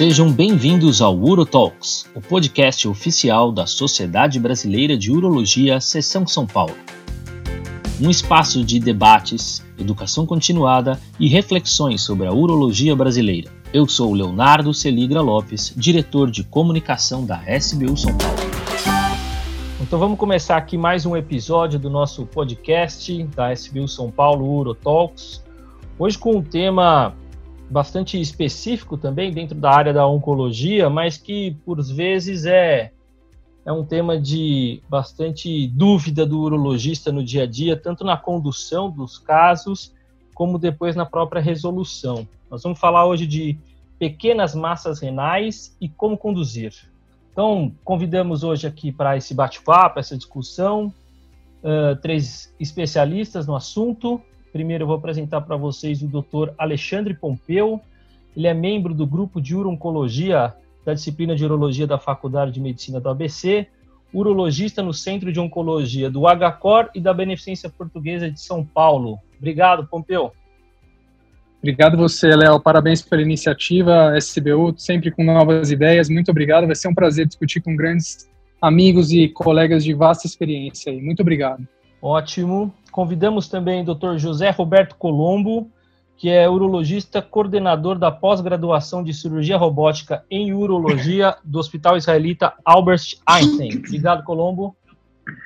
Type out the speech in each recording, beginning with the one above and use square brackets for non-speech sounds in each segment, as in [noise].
Sejam bem-vindos ao UroTalks, o podcast oficial da Sociedade Brasileira de Urologia, Seção São Paulo. Um espaço de debates, educação continuada e reflexões sobre a urologia brasileira. Eu sou Leonardo Celigra Lopes, diretor de comunicação da SBU São Paulo. Então vamos começar aqui mais um episódio do nosso podcast da SBU São Paulo UroTalks. Hoje com um tema bastante específico também dentro da área da oncologia, mas que por vezes é é um tema de bastante dúvida do urologista no dia a dia, tanto na condução dos casos como depois na própria resolução. Nós vamos falar hoje de pequenas massas renais e como conduzir. Então, convidamos hoje aqui para esse bate-papo, essa discussão, uh, três especialistas no assunto. Primeiro eu vou apresentar para vocês o Dr. Alexandre Pompeu. Ele é membro do grupo de urologia da disciplina de urologia da Faculdade de Medicina do ABC, urologista no Centro de Oncologia do HCOR e da Beneficência Portuguesa de São Paulo. Obrigado, Pompeu. Obrigado você, Léo. Parabéns pela iniciativa SBU, sempre com novas ideias. Muito obrigado. Vai ser um prazer discutir com grandes amigos e colegas de vasta experiência. Muito obrigado. Ótimo. Convidamos também o Dr. José Roberto Colombo, que é urologista coordenador da pós-graduação de cirurgia robótica em urologia do Hospital Israelita Albert Einstein. Obrigado, Colombo.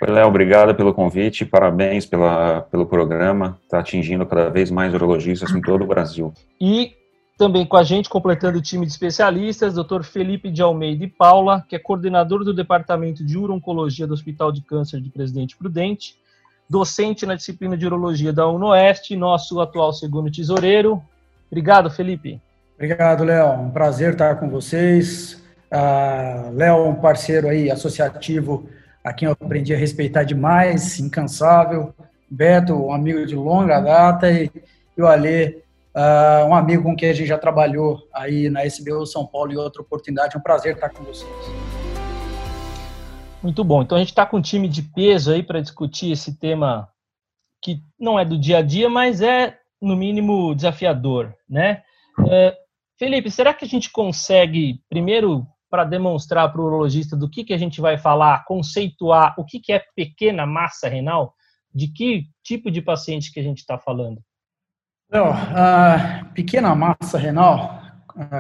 Léo, obrigado pelo convite, parabéns pela, pelo programa, está atingindo cada vez mais urologistas em todo o Brasil. E também com a gente, completando o time de especialistas, Dr. Felipe de Almeida e Paula, que é coordenador do Departamento de Urologia do Hospital de Câncer de Presidente Prudente, docente na disciplina de urologia da UNOeste, nosso atual segundo tesoureiro. Obrigado, Felipe. Obrigado, Léo. Um prazer estar com vocês. Uh, Léo, um parceiro aí associativo a quem eu aprendi a respeitar demais, incansável. Beto, um amigo de longa data e, e o Alê, uh, um amigo com quem a gente já trabalhou aí na SBU São Paulo em outra oportunidade. Um prazer estar com vocês. Muito bom. Então a gente está com um time de peso aí para discutir esse tema que não é do dia a dia, mas é no mínimo desafiador, né? É, Felipe, será que a gente consegue primeiro para demonstrar para o urologista do que, que a gente vai falar, conceituar o que, que é pequena massa renal, de que tipo de paciente que a gente está falando? Não, a pequena massa renal,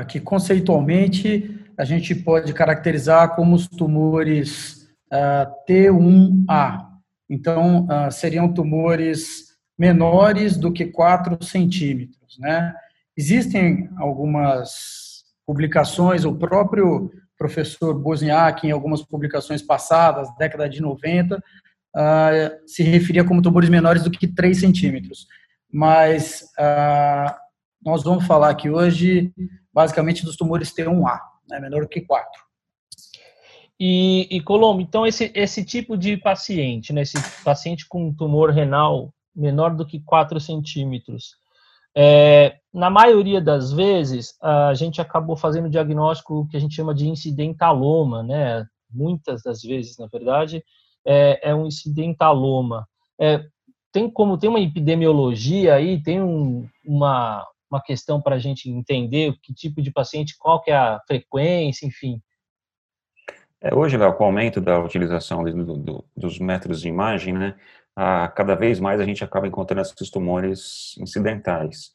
que conceitualmente a gente pode caracterizar como os tumores T1A. Então, uh, seriam tumores menores do que 4 centímetros. Né? Existem algumas publicações, o próprio professor Bosniak, em algumas publicações passadas, década de 90, uh, se referia como tumores menores do que 3 centímetros. Mas nós vamos falar aqui hoje, basicamente, dos tumores T1A, né, menor do que 4. E, e Colombo, então esse, esse tipo de paciente, né, esse paciente com tumor renal menor do que 4 centímetros, é, na maioria das vezes, a gente acabou fazendo o diagnóstico que a gente chama de incidentaloma, né? Muitas das vezes, na verdade, é, é um incidentaloma. É, tem como tem uma epidemiologia aí, tem um, uma, uma questão para a gente entender que tipo de paciente, qual que é a frequência, enfim. É, hoje, Léo, com o aumento da utilização do, do, dos métodos de imagem, né, cada vez mais a gente acaba encontrando esses tumores incidentais.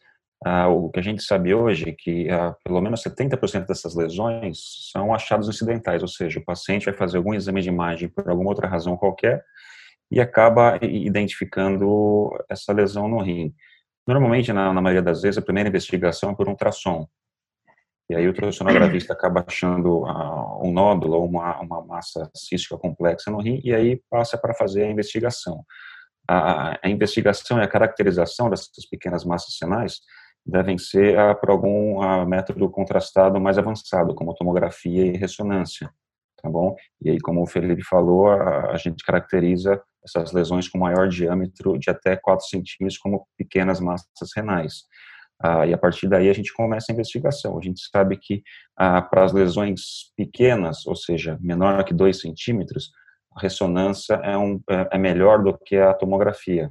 O que a gente sabe hoje é que pelo menos 70% dessas lesões são achados incidentais, ou seja, o paciente vai fazer algum exame de imagem por alguma outra razão qualquer e acaba identificando essa lesão no rim. Normalmente, na, na maioria das vezes, a primeira investigação é por um ultrassom, e aí o ultrassonografista acaba achando uh, um nódulo ou uma, uma massa cística complexa no rim e aí passa para fazer a investigação. A, a, investigação e a caracterização dessas pequenas massas renais devem ser uh, por algum uh, método contrastado mais avançado, como tomografia e ressonância, tá bom? E aí, como o Felipe falou, a, a gente caracteriza essas lesões com maior diâmetro de até 4 centímetros como pequenas massas renais. Ah, e a partir daí a gente começa a investigação. A gente sabe que ah, para as lesões pequenas, ou seja, menor que 2 centímetros, a ressonância é, um, é, é melhor do que a tomografia.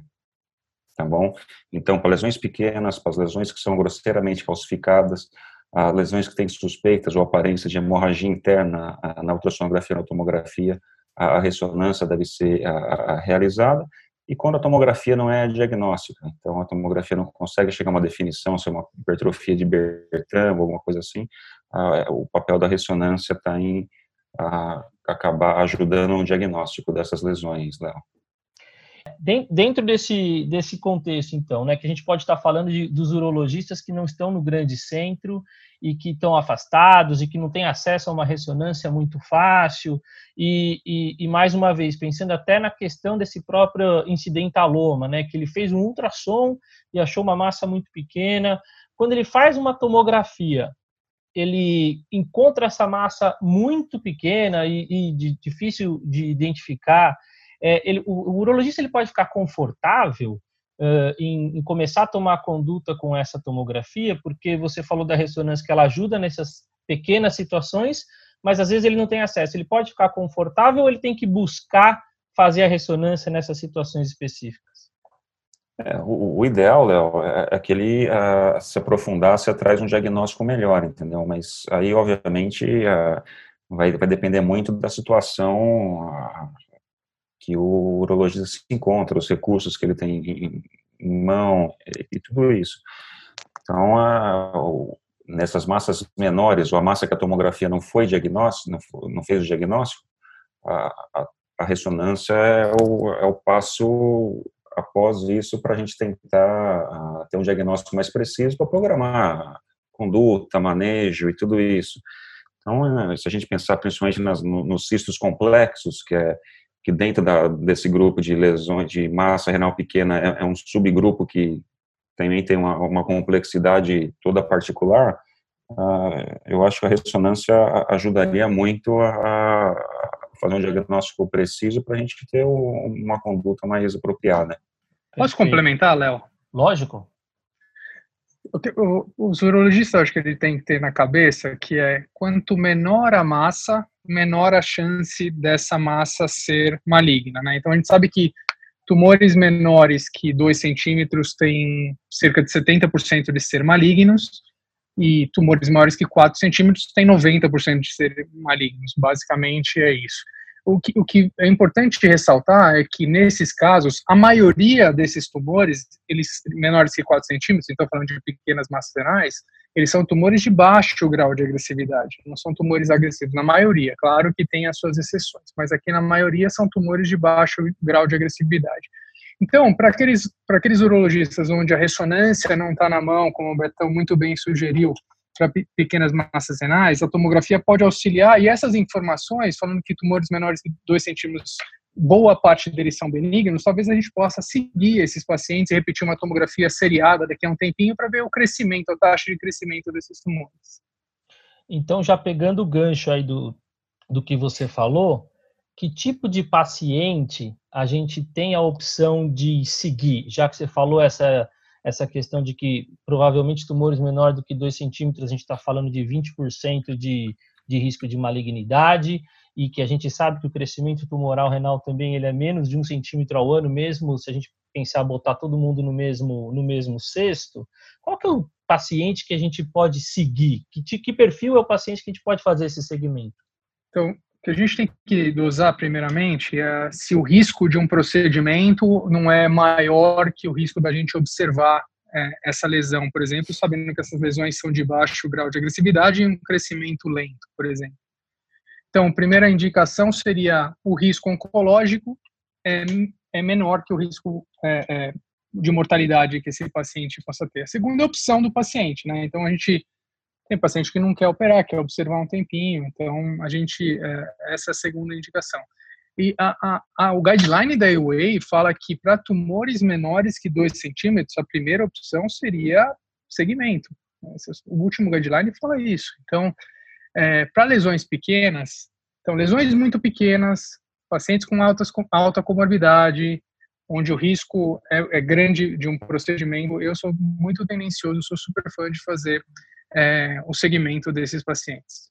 Tá bom? Então, para lesões pequenas, para as lesões que são grosseiramente falsificadas, a lesões que têm suspeitas ou aparência de hemorragia interna na ultrassonografia e na tomografia, a, ressonância deve ser realizada, e quando a tomografia não é diagnóstica, então a tomografia não consegue chegar a uma definição, se é uma hipertrofia de Bertrand ou alguma coisa assim, o papel da ressonância está em acabar ajudando no diagnóstico dessas lesões, Léo dentro desse, desse contexto, então, né, que a gente pode estar falando de, dos urologistas que não estão no grande centro e que estão afastados e que não têm acesso a uma ressonância muito fácil, e, e, e mais uma vez, pensando até na questão desse próprio incidentaloma, né, que ele fez um ultrassom e achou uma massa muito pequena, quando ele faz uma tomografia, ele encontra essa massa muito pequena e, e de, difícil de identificar, é, ele, o, o, urologista ele pode ficar confortável uh, em, em, começar a tomar conduta com essa tomografia, porque você falou da ressonância que ela ajuda nessas pequenas situações, mas às vezes ele não tem acesso. Ele pode ficar confortável ou ele tem que buscar fazer a ressonância nessas situações específicas? É, o, o, ideal, Léo, é, é que ele uh, se aprofundasse atrás de um diagnóstico melhor, entendeu? Mas aí, obviamente, uh, vai, vai depender muito da situação uh, que o urologista se encontra, os recursos que ele tem em, mão e, e, tudo isso. Então, a, nessas massas menores, ou a massa que a tomografia não foi diagnóstico, não, não fez o diagnóstico, a, a, a ressonância é o, é o passo após isso para a gente tentar ter um diagnóstico mais preciso para programar conduta, manejo e tudo isso. Então, se a gente pensar principalmente nas, nos cistos complexos, que é que dentro da, desse grupo de lesões de massa renal pequena é, é um subgrupo que também tem uma, uma complexidade toda particular, uh, eu acho que a ressonância ajudaria muito a, a fazer um diagnóstico preciso para a gente ter uma conduta mais apropriada. Posso complementar, Léo? Lógico. Os urologistas, acho que ele tem que ter na cabeça que é quanto menor a massa, menor a chance dessa massa ser maligna. Né? Então a gente sabe que tumores menores que 2 centímetros têm cerca de 70% de ser malignos e tumores maiores que 4 centímetros têm 90% de ser malignos. Basicamente é isso. O que, o que é importante ressaltar é que, nesses casos, a maioria desses tumores, eles menores que 4 centímetros, então falando de pequenas massas renais, eles são tumores de baixo grau de agressividade, não são tumores agressivos, na maioria. Claro que tem as suas exceções, mas aqui na maioria são tumores de baixo grau de agressividade. Então, para aqueles, aqueles urologistas onde a ressonância não está na mão, como o Betão muito bem sugeriu, para pequenas massas renais, a tomografia pode auxiliar, e essas informações, falando que tumores menores de 2 centímetros, boa parte deles são benignos, talvez a gente possa seguir esses pacientes e repetir uma tomografia seriada daqui a um tempinho para ver o crescimento, a taxa de crescimento desses tumores. Então, já pegando o gancho aí do, do que você falou, que tipo de paciente a gente tem a opção de seguir? Já que você falou essa essa questão de que provavelmente tumores menores do que 2 centímetros, a gente está falando de 20% de, de risco de malignidade, e que a gente sabe que o crescimento tumoral renal também ele é menos de um centímetro ao ano, mesmo se a gente pensar botar todo mundo no mesmo, no mesmo cesto, qual que é o paciente que a gente pode seguir? Que, que perfil é o paciente que a gente pode fazer esse segmento? Então, a gente tem que dosar, primeiramente, é se o risco de um procedimento não é maior que o risco da gente observar é, essa lesão, por exemplo, sabendo que essas lesões são de baixo grau de agressividade e um crescimento lento, por exemplo. Então, primeira indicação seria o risco oncológico é, é menor que o risco é, é, de mortalidade que esse paciente possa ter. A segunda opção do paciente, né? Então, a gente tem paciente que não quer operar, quer observar um tempinho. Então, a gente, é, essa é a segunda indicação. E a, a, a, o guideline da EUA fala que para tumores menores que 2 centímetros, a primeira opção seria segmento. O último guideline fala isso. Então, é, para lesões pequenas, então, lesões muito pequenas, pacientes com altas, alta comorbidade, onde o risco é, é grande de um procedimento, eu sou muito tendencioso, sou super fã de fazer é, o segmento desses pacientes.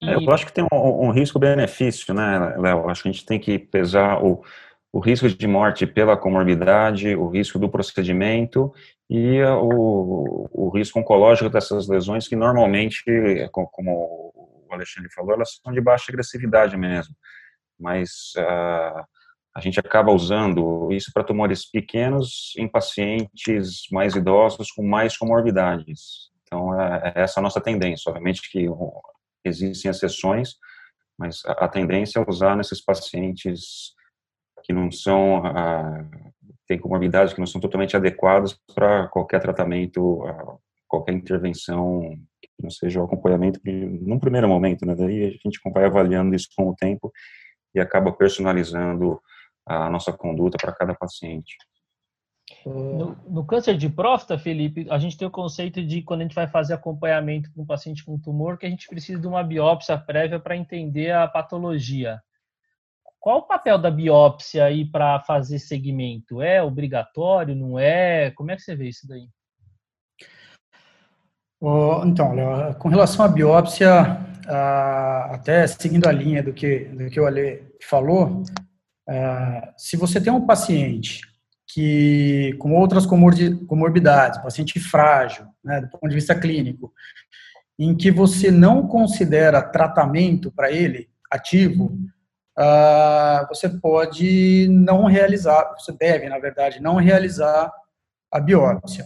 É, eu acho que tem um, um risco-benefício, né, Léo? Acho que a gente tem que pesar o, o risco de morte pela comorbidade, o risco do procedimento e o, o risco oncológico dessas lesões, que normalmente, como o Alexandre falou, elas são de baixa agressividade mesmo, mas uh, a gente acaba usando isso para tumores pequenos em pacientes mais idosos com mais comorbidades. Então, é, é essa a nossa tendência. Obviamente que existem exceções, mas a, tendência é usar nesses pacientes que não são, têm comorbidades que não são totalmente adequadas para qualquer tratamento, qualquer intervenção que não seja o acompanhamento num primeiro momento, né? Daí a gente vai avaliando isso com o tempo e acaba personalizando a nossa conduta para cada paciente. No, no, câncer de próstata, Felipe, a gente tem o conceito de quando a gente vai fazer acompanhamento com um paciente com tumor, que a gente precisa de uma biópsia prévia para entender a patologia. Qual o papel da biópsia aí para fazer segmento? É obrigatório? Não é? Como é que você vê isso daí? Então, olha, com relação à biópsia, até seguindo a linha do que, do que o Ale falou, se você tem um paciente que, com outras comorbidades, paciente frágil, né, do ponto de vista clínico, em que você não considera tratamento para ele ativo, uh, você pode não realizar, você deve, na verdade, não realizar a biópsia.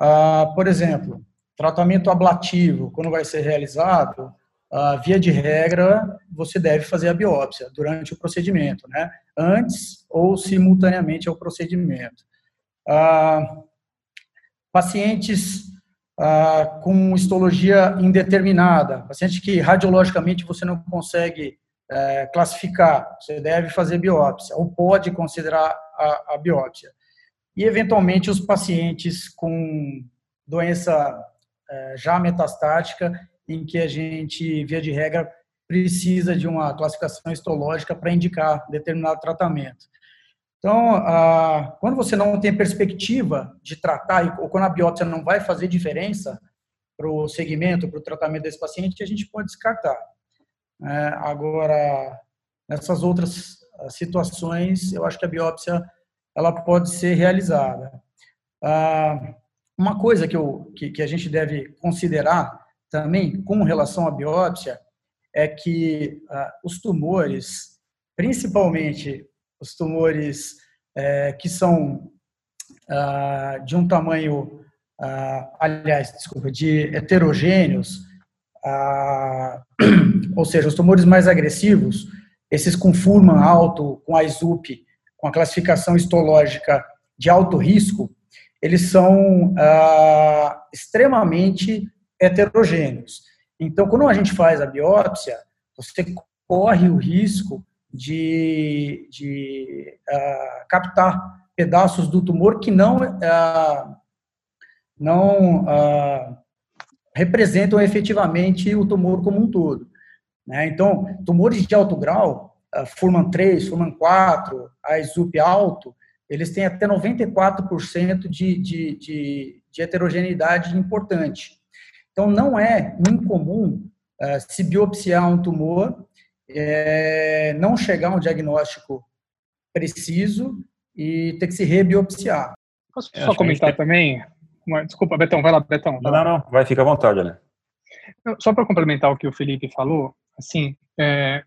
Uh, por exemplo, tratamento ablativo, quando vai ser realizado, uh, via de regra, você deve fazer a biópsia durante o procedimento, né? Antes ou simultaneamente ao procedimento. Uh, pacientes uh, com histologia indeterminada, paciente que radiologicamente você não consegue é, classificar, você deve fazer biópsia, ou pode considerar a, a biópsia. E, eventualmente, os pacientes com doença é, já metastática, em que a gente, via de regra, precisa de uma classificação histológica para indicar determinado tratamento. Então, quando você não tem perspectiva de tratar, ou quando a biópsia não vai fazer diferença para o segmento, para o tratamento desse paciente, a gente pode descartar. É, agora, nessas outras ah, situações, eu acho que a biópsia ela pode ser realizada. Ah, uma coisa que, eu, que a gente deve considerar também com relação à biópsia é que ah, os tumores, principalmente os tumores é, que são ah, de um tamanho, ah, aliás, desculpa, de heterogêneos, ah, [clears throat] ou seja, os tumores mais agressivos, esses com Furman alto, com a ISUP, com a classificação histológica de alto risco, eles são ah, extremamente heterogêneos. Então, quando a gente faz a biópsia, você corre o risco de, de uh, captar pedaços do tumor que não, uh, não uh, representam efetivamente o tumor como um todo. Né? Então, tumores de alto grau, Furman 3, Furman 4, ISUP alto, eles têm até 94% de, de, de, de heterogeneidade importante. Então, não é incomum uh, se biopsiar um tumor, é, não chegar a um diagnóstico preciso e ter que se rebiopsiar. Posso só comentar também? Uma, desculpa, Betão, vai lá, Betão. Não, não, não, vai, fica à vontade, né? Só para complementar o que o Felipe falou, assim, é,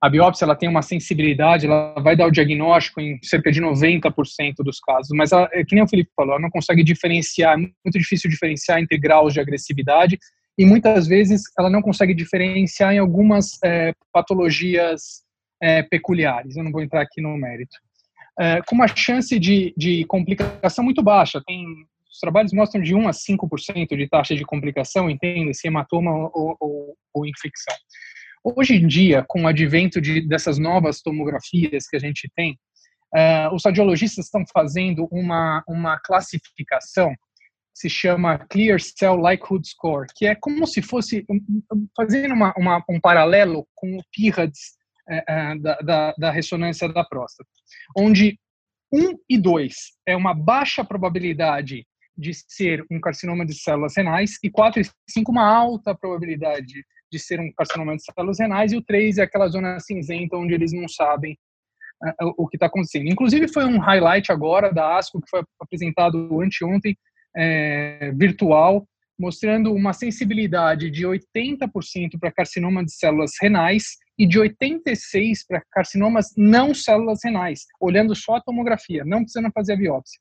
a biópsia ela tem uma sensibilidade, ela vai dar o diagnóstico em cerca de 90% dos casos, mas ela, é que nem o Felipe falou, ela não consegue diferenciar, é muito difícil diferenciar entre graus de agressividade e muitas vezes ela não consegue diferenciar em algumas é, patologias é, peculiares. Eu não vou entrar aqui no mérito. É, com uma chance de, de complicação muito baixa, tem os trabalhos mostram de 1 a 5% de taxa de complicação, entenda-se hematoma ou, ou, ou infecção. Hoje em dia, com o advento de, dessas novas tomografias que a gente tem, uh, os radiologistas estão fazendo uma, uma classificação se chama Clear Cell Likelihood Score, que é como se fosse, fazendo uma, uma, um paralelo com o PIRADS uh, uh, da, da, da ressonância da próstata, onde 1 e 2 é uma baixa probabilidade de ser um carcinoma de células renais e 4 e 5 uma alta probabilidade de ser um carcinoma de células renais, e o 3 é aquela zona cinzenta onde eles não sabem uh, o que está acontecendo. Inclusive, foi um highlight agora da ASCO, que foi apresentado anteontem, é, virtual mostrando uma sensibilidade de 80% para carcinoma de células renais e de 86% para carcinomas não células renais, olhando só a tomografia, não precisando fazer a biópsia.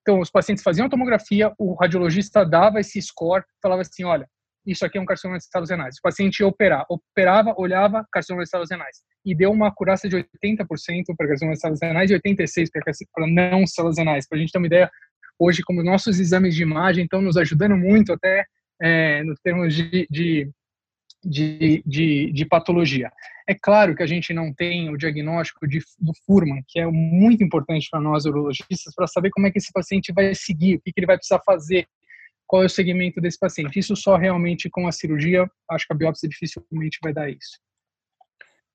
Então, os pacientes faziam a tomografia, o radiologista dava esse score, falava assim, olha, isso aqui é um carcinoma de células renais. O paciente ia operar, operava, olhava, carcinoma de células renais. E deu uma acurácia de 80% para carcinoma de células renais e 86% para não células renais. Para a gente ter uma ideia hoje, como nossos exames de imagem estão nos ajudando muito até é, no termos de, de, de, de, de patologia. É claro que a gente não tem o diagnóstico de, do Furman, que é muito importante para nós urologistas, para saber como é que esse paciente vai seguir, o que, que ele vai precisar fazer, qual é o segmento desse paciente. Isso só realmente com a cirurgia, acho que a biópsia dificilmente vai dar isso.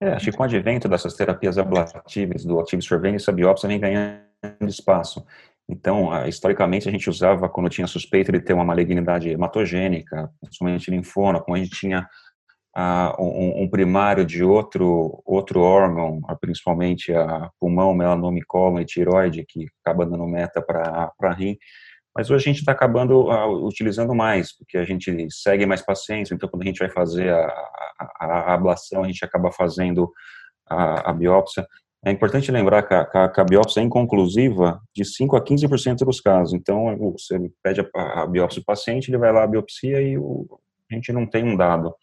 É, acho que com o advento dessas terapias ablativas, do ativo surveillance, a biópsia vem ganhando espaço. Então, historicamente, a gente usava quando tinha suspeita de ter uma malignidade hematogênica, principalmente linfoma, quando a gente tinha uh, um, um, primário de outro outro órgão, principalmente a pulmão, melanoma, e tiroide, que acaba dando meta para rim. Mas hoje a gente está acabando uh, utilizando mais, porque a gente segue mais pacientes, então quando a gente vai fazer a, a, a ablação, a gente acaba fazendo a, a biópsia. É importante lembrar que a, que a, biópsia é inconclusiva de 5 a 15% dos casos. Então, você pede a, biópsia do paciente, ele vai lá a biopsia e o, a gente não tem um dado.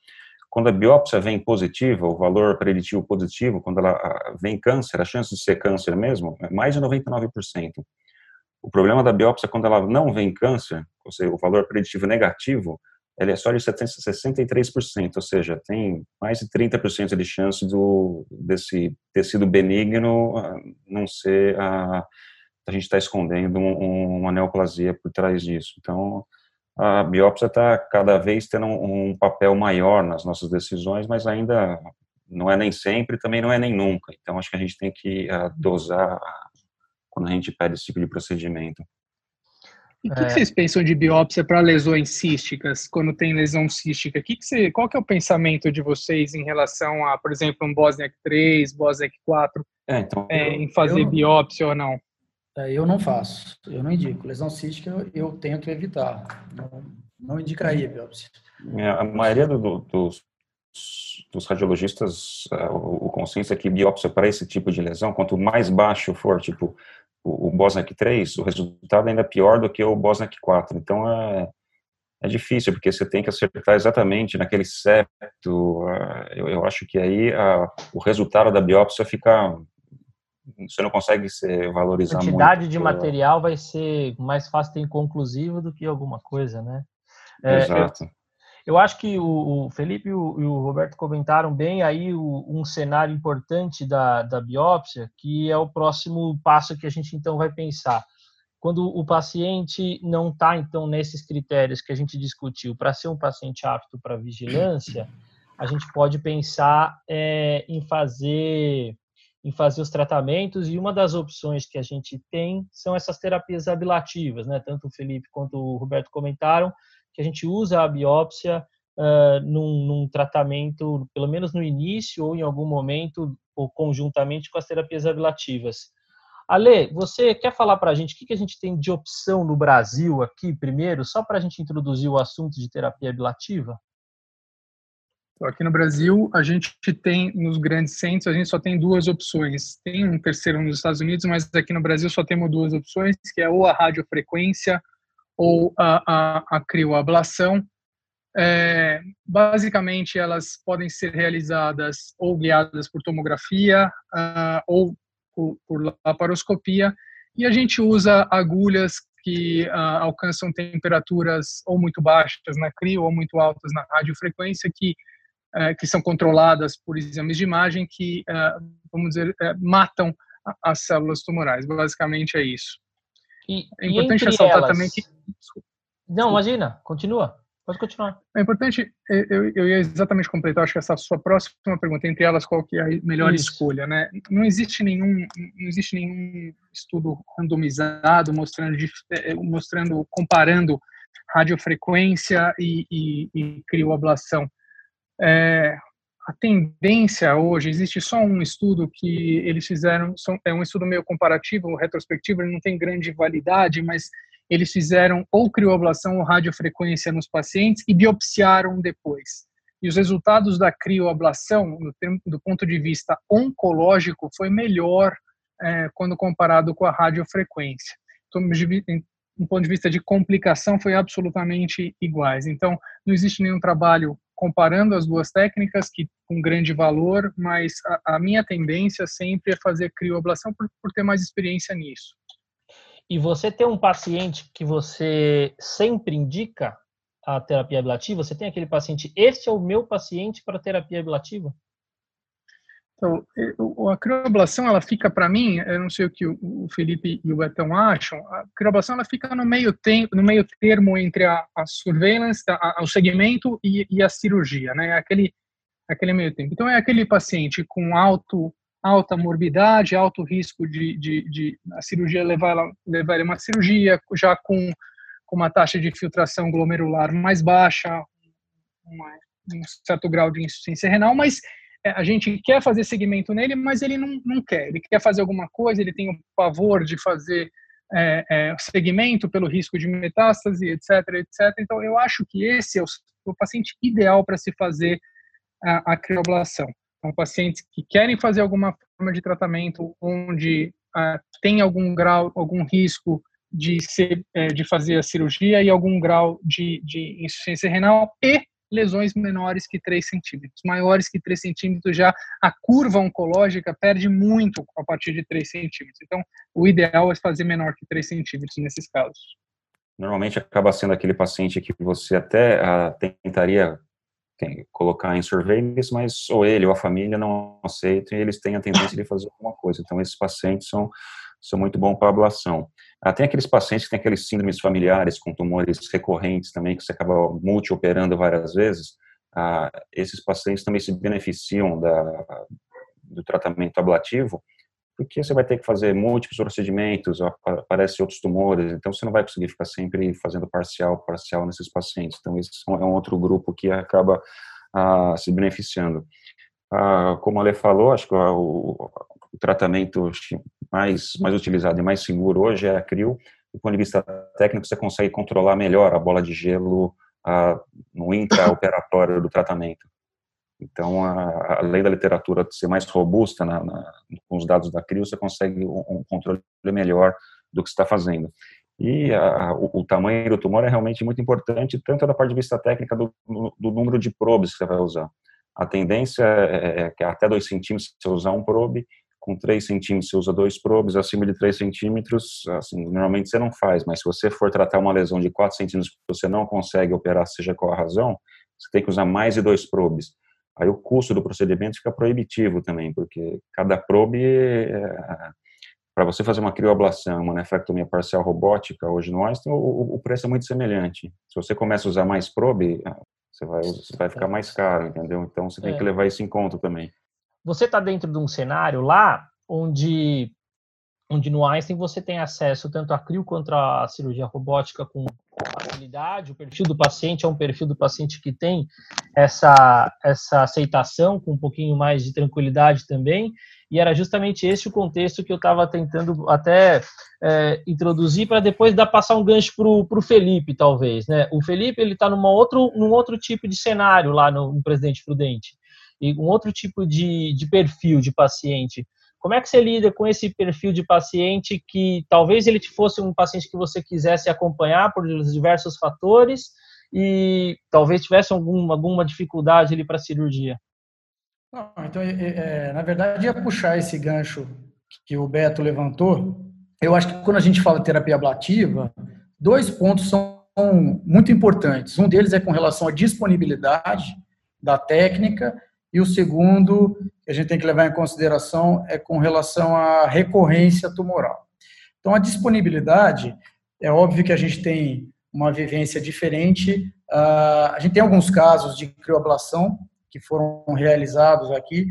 Quando a biópsia vem positiva, o valor preditivo positivo, quando ela vem câncer, a chance de ser câncer mesmo é mais de 99%. O problema da biópsia, quando ela não vem câncer, ou seja, o valor preditivo negativo, ele é só de 63%, ou seja, tem mais de 30% de chance do, desse tecido benigno ah, não ser a, a gente está escondendo um, uma neoplasia por trás disso. Então, a biópsia está cada vez tendo um, um, papel maior nas nossas decisões, mas ainda não é nem sempre, também não é nem nunca. Então, acho que a gente tem que uh, dosar quando a gente pede esse tipo de procedimento. E o que, é. que, vocês pensam de biópsia para lesões císticas, quando tem lesão cística? Que que você, qual que é o pensamento de vocês em relação a, por exemplo, um Bosniak 3, Bosniak 4, é, então, é, em fazer eu, biópsia ou não? É, eu não faço, eu não indico. Lesão cística eu, eu tento evitar, não, não indicaria biópsia. É, a maioria do, dos, dos radiologistas, uh, o, o consenso é que biópsia para esse tipo de lesão, quanto mais baixo for, tipo o, o Bosniak 3, o resultado ainda é pior do que o Bosniak 4. Então é, é difícil, porque você tem que acertar exatamente naquele septo. Uh, eu, eu, acho que aí uh, o resultado da biópsia fica. Você não consegue se valorizar muito. A quantidade de material vai ser mais fácil ter inconclusivo do que alguma coisa, né? É, Exato. Eu, eu acho que o, Felipe e o, Roberto comentaram bem aí um cenário importante da, da biópsia, que é o próximo passo que a gente então vai pensar. Quando o paciente não está, então, nesses critérios que a gente discutiu, para ser um paciente apto para vigilância, a gente pode pensar é, em fazer em fazer os tratamentos e uma das opções que a gente tem são essas terapias ablativas, né? Tanto o Felipe quanto o Roberto comentaram, que a gente usa a biópsia uh, num, num, tratamento, pelo menos no início ou em algum momento, ou conjuntamente com as terapias ablativas. Ale, você quer falar para a gente o que, que a gente tem de opção no Brasil aqui, primeiro, só para a gente introduzir o assunto de terapia ablativa? Aqui no Brasil, a gente tem, nos grandes centros, a gente só tem duas opções. Tem um terceiro nos Estados Unidos, mas aqui no Brasil só temos duas opções, que é ou a radiofrequência ou a, a, a crioablação. É, basicamente, elas podem ser realizadas ou guiadas por tomografia uh, ou por, por, laparoscopia, e a gente usa agulhas que uh, alcançam temperaturas ou muito baixas na crio ou muito altas na radiofrequência, que, uh, que são controladas por exames de imagem que, é, vamos dizer, é, matam as células tumorais. Basicamente é isso. E, é importante ressaltar elas... também que. Não, imagina, continua. Pode continuar. É importante, eu, eu ia exatamente completar, acho que essa sua próxima pergunta, entre elas, qual que é a melhor Isso. escolha, né? Não existe nenhum, não existe nenhum estudo randomizado mostrando, é, mostrando comparando radiofrequência e, e, e crioablação. É, a tendência hoje, existe só um estudo que eles fizeram, é um estudo meio comparativo, retrospectivo, ele não tem grande validade, mas eles fizeram ou crioablação ou radiofrequência nos pacientes e biopsiaram depois. E os resultados da crioablação, do ponto de vista oncológico, foi melhor é, quando comparado com a radiofrequência. Então, do ponto de vista de complicação, foi absolutamente iguais. Então, não existe nenhum trabalho comparando as duas técnicas que com grande valor, mas a, a minha tendência sempre é fazer crioablação por, por ter mais experiência nisso. E você tem um paciente que você sempre indica a terapia ablativa? Você tem aquele paciente, este é o meu paciente para terapia ablativa? Então, a crioblação, ela fica para mim, eu não sei o que o Felipe e o Betão acham, a crioblação ela fica no meio tempo, no meio termo entre a, a surveillance, a, a, o segmento e, e, a cirurgia, né? Aquele aquele meio tempo. Então é aquele paciente com alto alta morbidade, alto risco de, de, de a cirurgia levar levar ele a uma cirurgia já com, com uma taxa de filtração glomerular mais baixa, uma, um certo grau de insuficiência renal, mas é, a gente quer fazer segmento nele, mas ele não, não quer. Ele quer fazer alguma coisa, ele tem o pavor de fazer é, é, segmento pelo risco de metástase, etc, etc. Então, eu acho que esse é o, o paciente ideal para se fazer a, a crioblação. São pacientes que querem fazer alguma forma de tratamento onde tem algum grau, algum risco de, ser, é, de fazer a cirurgia e algum grau de, de insuficiência renal e lesões menores que 3 centímetros. Maiores que 3 centímetros, já a curva oncológica perde muito a partir de 3 centímetros. Então, o ideal é fazer menor que 3 centímetros nesses casos. Normalmente acaba sendo aquele paciente que você até uh, tentaria tem, colocar em surveillance, mas ou ele ou a família não aceitam e eles têm a tendência de fazer alguma coisa. Então, esses pacientes são são muito bons para ablação. Ah, tem aqueles pacientes que têm aqueles síndromes familiares com tumores recorrentes também, que você acaba multi-operando várias vezes. Ah, esses pacientes também se beneficiam da, do tratamento ablativo, porque você vai ter que fazer múltiplos procedimentos, aparecem outros tumores, então você não vai conseguir ficar sempre fazendo parcial, parcial nesses pacientes. Então, esse é um outro grupo que acaba ah, se beneficiando. Ah, como a Lê falou, acho que o, o tratamento mais, mais utilizado e mais seguro hoje é a CRIO. Do ponto de vista técnico, você consegue controlar melhor a bola de gelo a, no intraoperatório do tratamento. Então, a, além da literatura ser mais robusta na, na, com os dados da CRIO, você consegue um, um controle melhor do que está fazendo. E a, o, o, tamanho do tumor é realmente muito importante, tanto da parte de vista técnica do, do número de probes que você vai usar. A tendência é, é que até 2 centímetros você usar um probe, com 3 centímetros você usa dois probes, acima de 3 centímetros, assim, normalmente você não faz, mas se você for tratar uma lesão de 4 centímetros que você não consegue operar, seja qual a razão, você tem que usar mais de dois probes. Aí o custo do procedimento fica proibitivo também, porque cada probe, é, para você fazer uma crioablação, uma nefrectomia parcial robótica, hoje no Einstein, o, o preço é muito semelhante. Se você começa a usar mais probe, você vai, você vai ficar mais caro, entendeu? Então você tem é. que levar isso em conta também você está dentro de um cenário lá onde, onde no Einstein você tem acesso tanto à CRIO quanto à cirurgia robótica com facilidade, o perfil do paciente é um perfil do paciente que tem essa, essa aceitação com um pouquinho mais de tranquilidade também, e era justamente esse o contexto que eu estava tentando até é, introduzir para depois dar passar um gancho para o Felipe, talvez. Né? O Felipe ele está num outro, tipo de cenário lá no, no Presidente Prudente e um outro tipo de, de perfil de paciente. Como é que você lida com esse perfil de paciente que talvez ele fosse um paciente que você quisesse acompanhar por diversos fatores e talvez tivesse alguma, alguma dificuldade ali para a cirurgia? Não, então, é, é, na verdade, ia puxar esse gancho que o Beto levantou. Eu acho que quando a gente fala terapia ablativa, dois pontos são muito importantes. Um deles é com relação à disponibilidade da técnica e o segundo que a gente tem que levar em consideração é com relação à recorrência tumoral. Então, a disponibilidade, é óbvio que a gente tem uma vivência diferente. Uh, a gente tem alguns casos de crioablação que foram realizados aqui,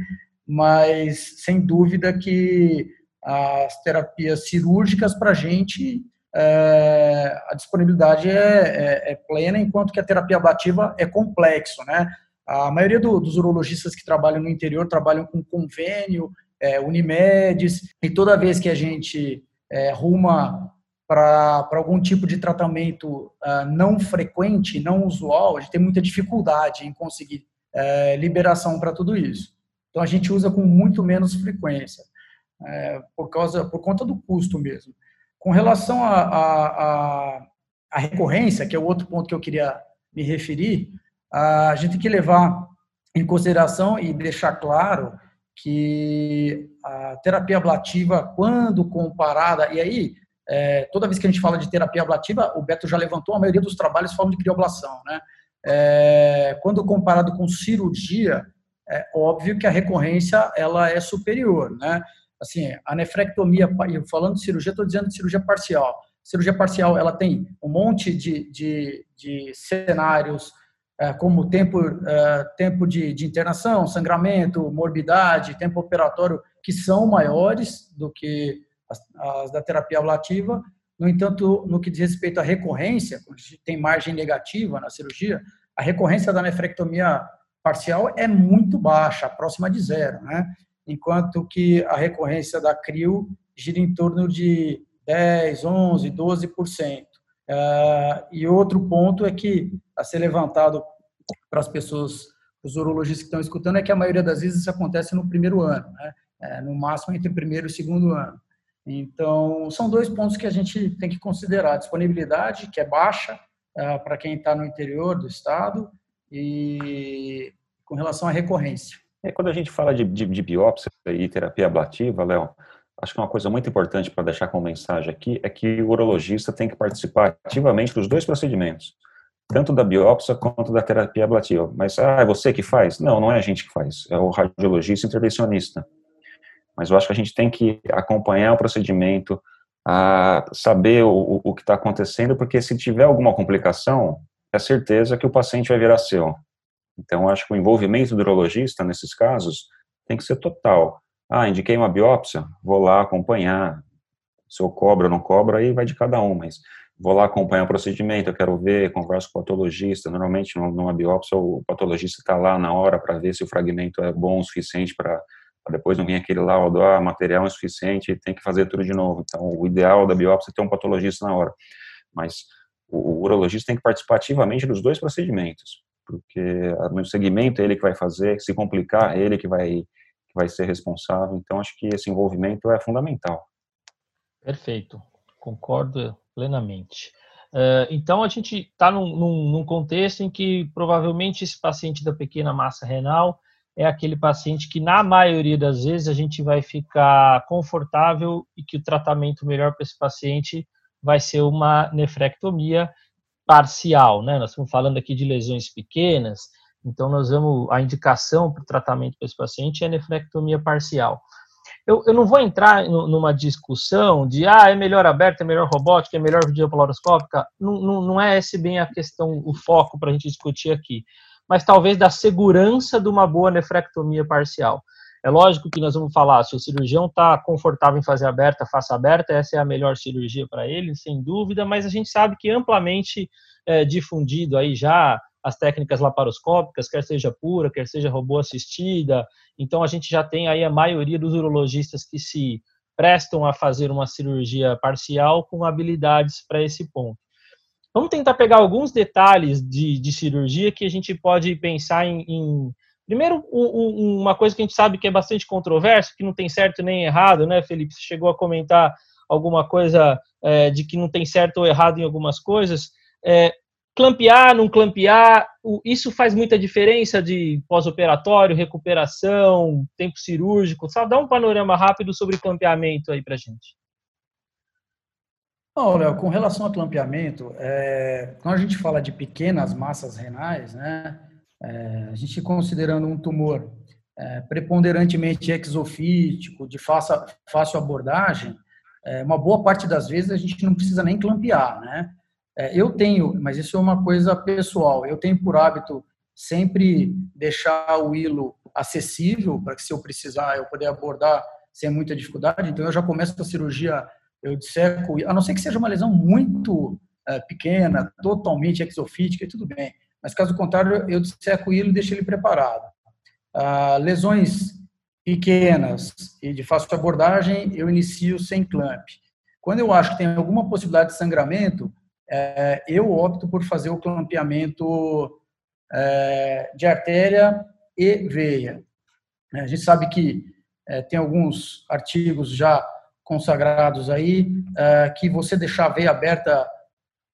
mas sem dúvida que as terapias cirúrgicas para a gente é, a disponibilidade é, é, é, plena, enquanto que a terapia ablativa é complexo, né? A maioria do, dos urologistas que trabalham no interior trabalham com convênio, é, Unimedes, e toda vez que a gente é, ruma para algum tipo de tratamento uh, não frequente, não usual, a gente tem muita dificuldade em conseguir uh, liberação para tudo isso. Então a gente usa com muito menos frequência, uh, por causa, por conta do custo mesmo. Com relação à recorrência, que é o outro ponto que eu queria me referir, a gente tem que levar em consideração e deixar claro que a terapia ablativa, quando comparada, e aí, é, toda vez que a gente fala de terapia ablativa, o Beto já levantou, a maioria dos trabalhos falam de crioblação, né? É, quando comparado com cirurgia, é óbvio que a recorrência ela é superior, né? Assim, a nefrectomia, falando de cirurgia, estou dizendo de cirurgia parcial. Cirurgia parcial, ela tem um monte de, de, de cenários, como tempo, é, tempo de, de, internação, sangramento, morbidade, tempo operatório, que são maiores do que as, as, da terapia ablativa. No entanto, no que diz respeito à recorrência, quando tem margem negativa na cirurgia, a recorrência da nefrectomia parcial é muito baixa, próxima de zero, né? enquanto que a recorrência da CRIO gira em torno de 10, 11, 12%. Uh, e outro ponto é que a ser levantado para as pessoas, os urologistas que estão escutando, é que a maioria das vezes isso acontece no primeiro ano, né? É, no máximo entre o primeiro e o segundo ano. Então, são dois pontos que a gente tem que considerar: a disponibilidade, que é baixa uh, para quem está no interior do estado, e com relação à recorrência. É, quando a gente fala de, de, de biópsia e terapia ablativa, Léo, acho que uma coisa muito importante para deixar como mensagem aqui é que o urologista tem que participar ativamente dos dois procedimentos, tanto da biópsia quanto da terapia ablativa. Mas, ah, é você que faz? Não, não é a gente que faz, é o radiologista intervencionista. Mas eu acho que a gente tem que acompanhar o procedimento, a saber o, o que está acontecendo, porque se tiver alguma complicação, é certeza que o paciente vai virar seu. Então, acho que o envolvimento do urologista nesses casos tem que ser total. Ah, indiquei uma biópsia, vou lá acompanhar. Se eu cobro ou não cobro, aí vai de cada um, mas vou lá acompanhar o procedimento, eu quero ver, converso com o patologista. Normalmente, numa biópsia, o patologista está lá na hora para ver se o fragmento é bom o suficiente para depois não vir aquele laudo, ah, material é insuficiente, tem que fazer tudo de novo. Então, o ideal da biópsia é ter um patologista na hora. Mas o, o urologista tem que participar ativamente dos dois procedimentos, porque no segmento é ele que vai fazer, se complicar, é ele que vai que vai ser responsável. Então, acho que esse envolvimento é fundamental. Perfeito, concordo plenamente. Uh, então, a gente está num, num, num, contexto em que provavelmente esse paciente da pequena massa renal é aquele paciente que, na maioria das vezes, a gente vai ficar confortável e que o tratamento melhor para esse paciente vai ser uma nefrectomia parcial, né? Nós estamos falando aqui de lesões pequenas, então, nós vamos, a indicação para o tratamento para esse paciente é nefrectomia parcial. Eu, eu não vou entrar numa discussão de, ah, é melhor aberta, é melhor robótica, é melhor videopolariscópica. Não, não, não é esse bem a questão, o foco para a gente discutir aqui. Mas talvez da segurança de uma boa nefrectomia parcial. É lógico que nós vamos falar, se o cirurgião está confortável em fazer aberta, faça aberta, essa é a melhor cirurgia para ele, sem dúvida, mas a gente sabe que amplamente é, difundido aí já as técnicas laparoscópicas, quer seja pura, quer seja robô assistida. Então a gente já tem aí a maioria dos urologistas que se prestam a fazer uma cirurgia parcial com habilidades para esse ponto. Vamos tentar pegar alguns detalhes de, de cirurgia que a gente pode pensar em. em primeiro, um, uma coisa que a gente sabe que é bastante controverso, que não tem certo nem errado, né, Felipe? Você chegou a comentar alguma coisa é, de que não tem certo ou errado em algumas coisas. É, Clampear, não clampear, isso faz muita diferença de pós-operatório, recuperação, tempo cirúrgico. Só dá um panorama rápido sobre clampeamento aí para gente. Bom, Léo, com relação ao clampeamento, é, quando a gente fala de pequenas massas renais, né, é, a gente considerando um tumor é, preponderantemente exofítico, de fácil, fácil abordagem, é, uma boa parte das vezes a gente não precisa nem clampear, né? É, eu tenho, mas isso é uma coisa pessoal, eu tenho por hábito sempre deixar o hilo acessível para que se eu precisar eu poder abordar sem muita dificuldade. Então eu já começo a cirurgia, eu disseco, a não ser que seja uma lesão muito é, pequena, totalmente exofítica, e tudo bem. Mas caso contrário, eu disseco o hilo e deixo ele preparado. Ah, lesões pequenas e de fácil abordagem, eu inicio sem clamp. Quando eu acho que tem alguma possibilidade de sangramento, é, eu opto por fazer o clampeamento é, de artéria e veia. É, a gente sabe que é, tem alguns artigos já consagrados aí é, que você deixar a veia aberta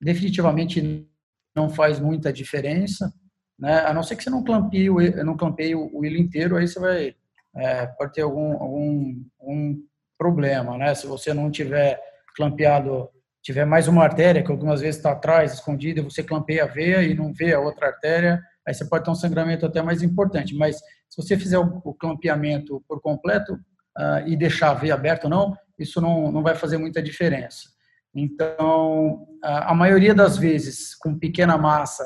definitivamente não faz muita diferença, né? A não ser que você não clampeie não clampeie o hilo inteiro, aí você vai é, pode ter algum, algum um problema, né? Se você não tiver clampeado, tiver mais uma artéria que algumas vezes está atrás, escondida, você clampeia a veia e não vê a outra artéria, aí você pode ter um sangramento até mais importante. Mas se você fizer o, clampeamento por completo uh, e deixar a veia aberta ou não, isso não, não vai fazer muita diferença. Então, a maioria das vezes, com pequena massa,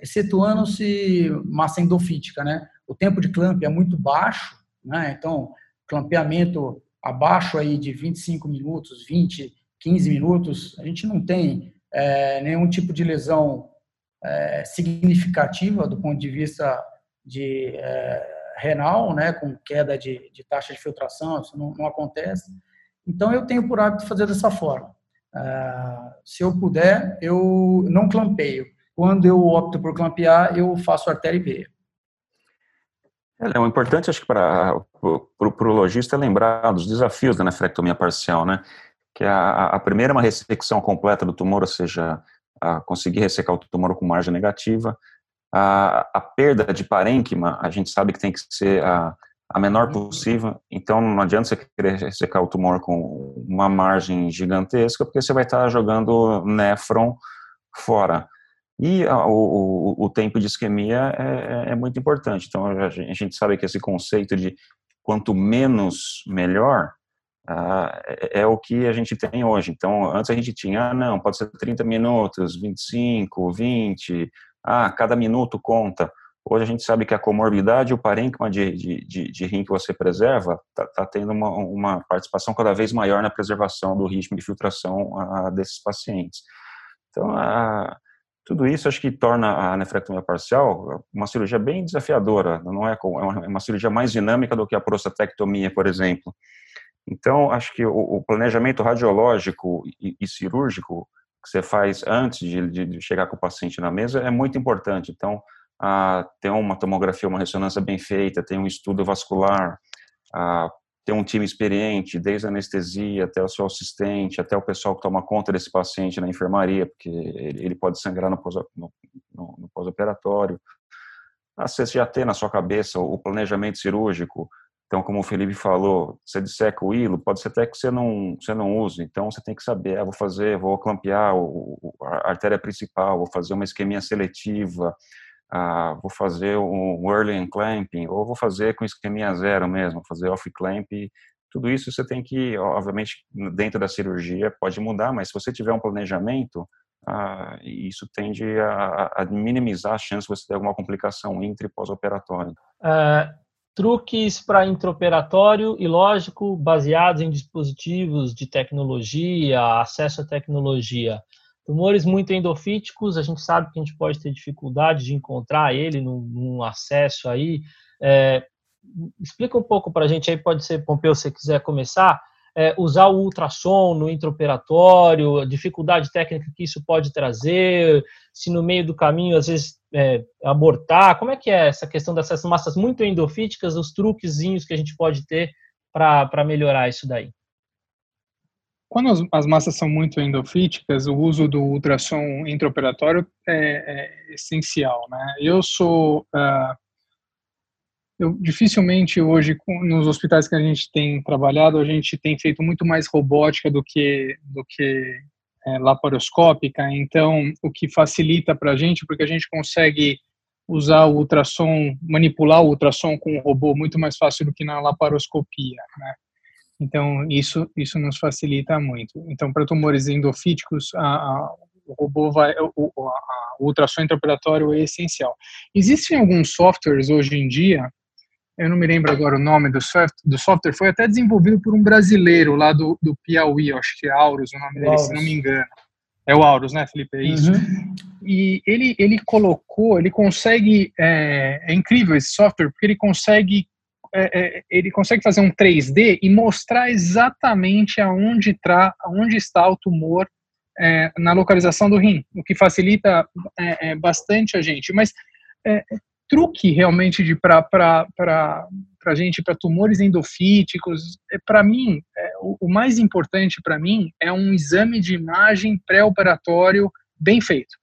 excetuando-se massa endofítica, né? O tempo de clamp é muito baixo, né? Então, clampeamento abaixo aí de 25 minutos, 20, 15 minutos, a gente não tem é, nenhum tipo de lesão é, significativa do ponto de vista de é, renal, né? Com queda de, de taxa de filtração, isso não, não acontece. Então, eu tenho por hábito fazer dessa forma. Uh, se eu puder, eu não clampeio. Quando eu opto por clampear, eu faço artéria e veia. É, importante, acho que para o logista é lembrar dos desafios da nefrectomia parcial, né? Que a, a primeira é uma ressecção completa do tumor, ou seja, conseguir ressecar o tumor com margem negativa. A, a perda de parênquima, a gente sabe que tem que ser a, a menor uhum. possível. Então, não adianta você querer secar o tumor com uma margem gigantesca, porque você vai estar jogando néfron fora. E a, o, o, tempo de isquemia é, é, é, muito importante. Então, a gente sabe que esse conceito de quanto menos, melhor, uh, é, é, o que a gente tem hoje. Então, antes a gente tinha, ah, não, pode ser 30 minutos, 25, 20, ah, cada minuto conta. Hoje a gente sabe que a comorbidade e o parênquima de, de, de, de rim que você preserva está tá tendo uma, uma, participação cada vez maior na preservação do ritmo de filtração a, desses pacientes. Então, a, tudo isso acho que torna a nefrectomia parcial uma cirurgia bem desafiadora, não é, é, é uma cirurgia mais dinâmica do que a prostatectomia, por exemplo. Então, acho que o, planejamento radiológico e, cirúrgico que você faz antes de, chegar com o paciente na mesa é muito importante. Então, ter uma tomografia, uma ressonância bem feita, ter um estudo vascular, ter um time experiente, desde a anestesia até o seu assistente, até o pessoal que toma conta desse paciente na enfermaria, porque ele pode sangrar no pós-operatório. Você já ter na sua cabeça o planejamento cirúrgico, então, como o Felipe falou, você disseca o hilo, pode ser até que você não, você não use. Então, você tem que saber, ah, vou fazer, vou clampear a artéria principal, vou fazer uma isquemia seletiva, ah, vou fazer um early clamping, ou vou fazer com isquemia zero mesmo, fazer off clamp, tudo isso você tem que, obviamente, dentro da cirurgia pode mudar, mas se você tiver um planejamento, ah, isso tende a, a, minimizar a chance de você ter alguma complicação intra e pós-operatória. Uh, truques para intraoperatório e, lógico, baseados em dispositivos de tecnologia, acesso à tecnologia. Tumores muito endofíticos, a gente sabe que a gente pode ter dificuldade de encontrar ele num, num acesso aí. É, explica um pouco para a gente aí, pode ser, Pompeu, se quiser começar, é, usar o ultrassom no intraoperatório, a dificuldade técnica que isso pode trazer, se no meio do caminho, às vezes, é, abortar, como é que é essa questão dessas massas muito endofíticas, os truquezinhos que a gente pode ter para melhorar isso daí? Quando as, as, massas são muito endofíticas, o uso do ultrassom intraoperatório é, é essencial, né? Eu sou uh, eu dificilmente hoje nos hospitais que a gente tem trabalhado a gente tem feito muito mais robótica do que do que é, laparoscópica então o que facilita para a gente porque a gente consegue usar o ultrassom manipular o ultrassom com o robô muito mais fácil do que na laparoscopia né então, isso, isso nos facilita muito. Então, para tumores endofíticos, a, a, o robô vai, o, a, o ultrassom intraoperatório é essencial. Existem alguns softwares hoje em dia, eu não me lembro agora o nome do, soft, do software, foi até desenvolvido por um brasileiro lá do, do Piauí, acho que é Aurus o nome dele, Aurus. se não me engano. É o Aurus, né, Felipe? É isso. Uhum. E ele, ele colocou, ele consegue, é, é incrível esse software, porque ele consegue é, é, ele consegue fazer um 3D e mostrar exatamente aonde, tra, aonde está o tumor é, na localização do rim, o que facilita é, é, bastante a gente. Mas truque realmente de para para gente para tumores endofíticos, para mim o, o mais importante para mim é um exame de imagem pré-operatório bem feito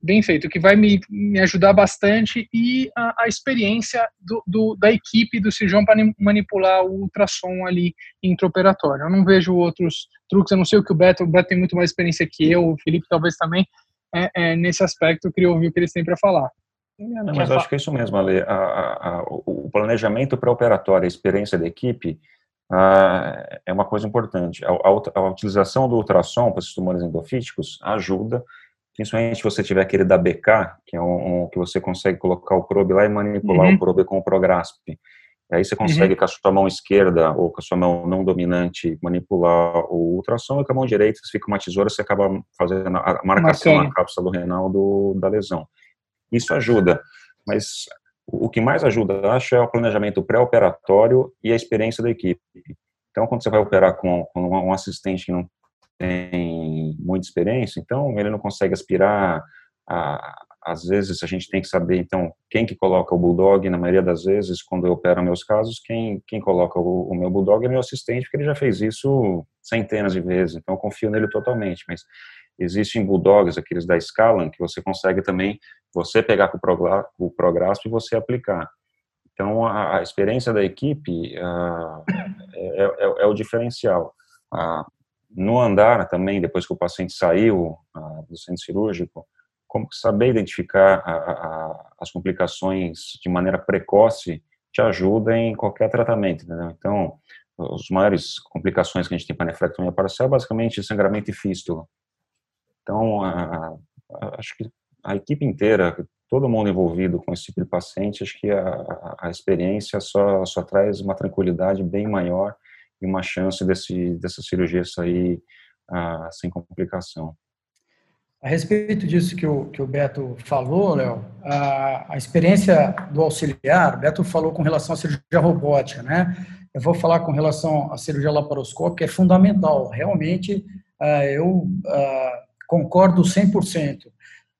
bem feito, que vai me, me ajudar bastante e a, a experiência do, do, da equipe do cirurgião para manipular o ultrassom ali intraoperatório. Eu não vejo outros truques, eu não sei o que o Beto, o Beto tem muito mais experiência que eu, o Felipe talvez também, é, é, nesse aspecto eu queria ouvir o que eles têm para falar. Não, mas eu acho que é isso mesmo, Ale. A, a, a, o planejamento pré-operatório, a experiência da equipe, é uma coisa importante. A, utilização do ultrassom para esses tumores endofíticos ajuda principalmente se você tiver aquele da BK, que é um, um, que você consegue colocar o probe lá e manipular uhum. o probe com o Prograsp. Aí você consegue uhum. com a sua mão esquerda ou com a sua mão não dominante manipular o ultrassom e com a mão direita, se fica uma tesoura, você acaba fazendo a marcação na cápsula do renal do, da lesão. Isso ajuda, mas o que mais ajuda, acho, é o planejamento pré-operatório e a experiência da equipe. Então, quando você vai operar com, com um assistente que não tem muita experiência, então ele não consegue aspirar. A, às vezes a gente tem que saber, então, quem que coloca o bulldog, na maioria das vezes, quando eu opero meus casos, quem, quem coloca o, o meu bulldog é meu assistente, porque ele já fez isso centenas de vezes, então eu confio nele totalmente, mas existem bulldogs, aqueles da Scalan, que você consegue também, você pegar com o Prograsp e você aplicar. Então, a, a experiência da equipe uh, é, é, é, o diferencial. Uh, no andar também, depois que o paciente saiu uh, do centro cirúrgico, como saber identificar a, a, as complicações de maneira precoce te ajuda em qualquer tratamento, entendeu? Então, as maiores complicações que a gente tem para nefrectomia parcial é basicamente sangramento e fístula. Então, a, acho que a equipe inteira, todo mundo envolvido com esse tipo de paciente, acho que a, a experiência só, só traz uma tranquilidade bem maior e uma chance desse, dessa cirurgia sair sem complicação. A respeito disso que o, que o Beto falou, Léo, a, a experiência do auxiliar, o Beto falou com relação à cirurgia robótica, né? Eu vou falar com relação à cirurgia laparoscópica, é fundamental. Realmente, ah, eu ah, concordo 100%.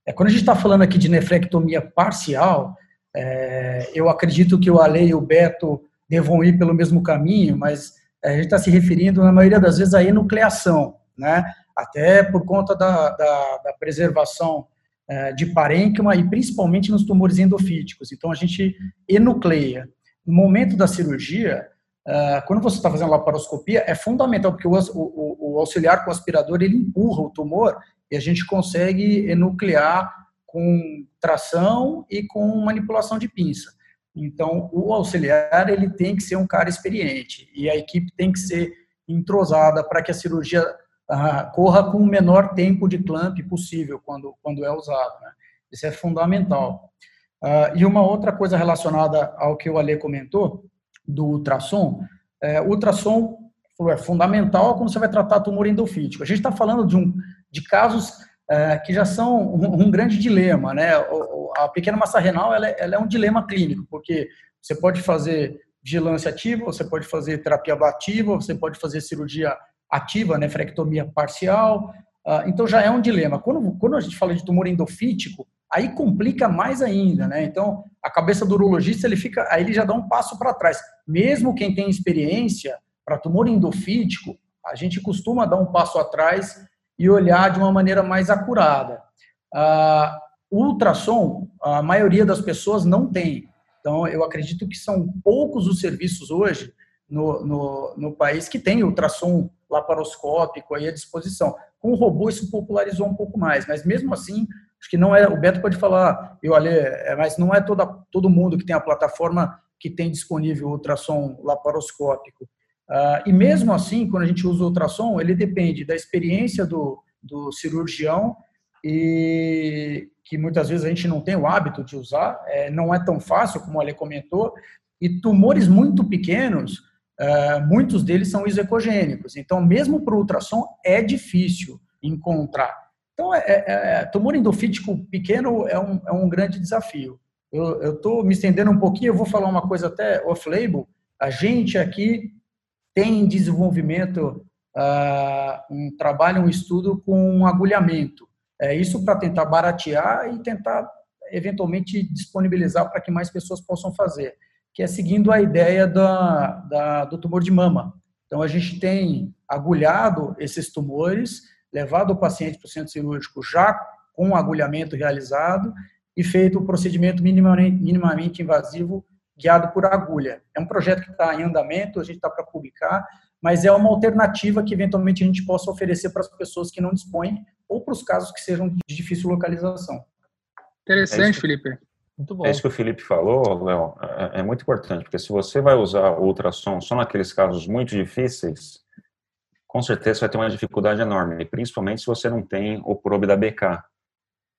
É, quando a gente está falando aqui de nefrectomia parcial, é, eu acredito que o Ale e o Beto devam ir pelo mesmo caminho, mas a gente está se referindo, na maioria das vezes, à enucleação, né? até por conta da, da, da preservação é, de parênquima e principalmente nos tumores endofíticos. Então, a gente enucleia. No momento da cirurgia, é, quando você está fazendo laparoscopia, é fundamental, porque o, o, o auxiliar com o aspirador, ele empurra o tumor e a gente consegue enuclear com tração e com manipulação de pinça. Então, o auxiliar ele tem que ser um cara experiente e a equipe tem que ser entrosada para que a cirurgia ah, corra com o menor tempo de clamp possível quando, quando é usado. Né? Isso é fundamental. Ah, e uma outra coisa relacionada ao que o Ale comentou, do ultrassom, é, ultrassom é fundamental quando você vai tratar tumor endofítico. A gente está falando de, um, de casos é, que já são um, um, grande dilema, né? a pequena massa renal ela é, ela é, um dilema clínico, porque você pode fazer vigilância ativa, você pode fazer terapia ablativa, você pode fazer cirurgia ativa, nefrectomia parcial, uh, então já é um dilema. Quando, quando a gente fala de tumor endofítico, aí complica mais ainda, né? Então, a cabeça do urologista, ele fica, aí ele já dá um passo para trás. Mesmo quem tem experiência para tumor endofítico, a gente costuma dar um passo atrás e olhar de uma maneira mais acurada. O ultrassom, a maioria das pessoas não tem. Então, eu acredito que são poucos os serviços hoje no, no, no país que tem ultrassom laparoscópico aí à disposição. Com o robô isso popularizou um pouco mais, mas mesmo assim, acho que não é, o Beto pode falar, eu ali, é, mas não é toda, todo mundo que tem a plataforma que tem disponível ultrassom laparoscópico. Uh, e mesmo assim, quando a gente usa o ultrassom, ele depende da experiência do, do cirurgião e que muitas vezes a gente não tem o hábito de usar, é, não é tão fácil, como ele comentou, e tumores muito pequenos, é, muitos deles são isecogênicos, então mesmo para o ultrassom é difícil encontrar. Então, é, é, é tumor endofítico pequeno é um, é um grande desafio. Eu estou me estendendo um pouquinho, eu vou falar uma coisa até off-label, A gente aqui tem em desenvolvimento uh, um trabalho, um estudo com um agulhamento. É, isso para tentar baratear e tentar, eventualmente, disponibilizar para que mais pessoas possam fazer, que é seguindo a ideia da, da, do tumor de mama. Então, a gente tem agulhado esses tumores, levado o paciente para o centro cirúrgico já com o agulhamento realizado e feito o procedimento minimamente, minimamente invasivo guiado por agulha. É um projeto que está em andamento, a gente está para publicar, mas é uma alternativa que eventualmente a gente possa oferecer para as pessoas que não dispõem ou para os casos que sejam de difícil localização. Interessante, é Felipe. Muito bom. É isso que o Felipe falou, Léo, é, é muito importante, porque se você vai usar o ultrassom só naqueles casos muito difíceis, com certeza vai ter uma dificuldade enorme, principalmente se você não tem o probe da BK,